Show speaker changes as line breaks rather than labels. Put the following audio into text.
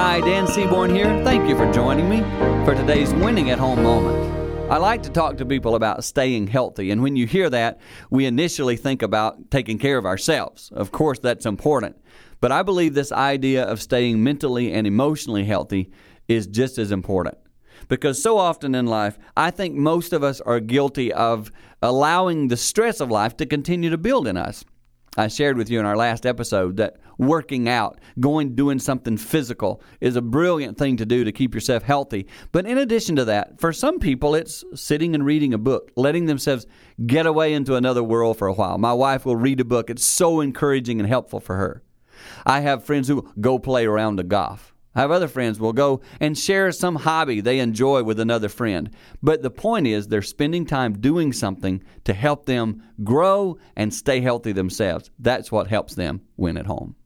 Hi, Dan Seaborn here. Thank you for joining me for today's Winning at Home moment. I like to talk to people about staying healthy, and when you hear that, we initially think about taking care of ourselves. Of course, that's important. But I believe this idea of staying mentally and emotionally healthy is just as important. Because so often in life, I think most of us are guilty of allowing the stress of life to continue to build in us. I shared with you in our last episode that working out, going doing something physical is a brilliant thing to do to keep yourself healthy. But in addition to that, for some people it's sitting and reading a book, letting themselves get away into another world for a while. My wife will read a book. It's so encouraging and helpful for her. I have friends who go play around the golf. I have other friends will go and share some hobby they enjoy with another friend. But the point is, they're spending time doing something to help them grow and stay healthy themselves. That's what helps them win at home.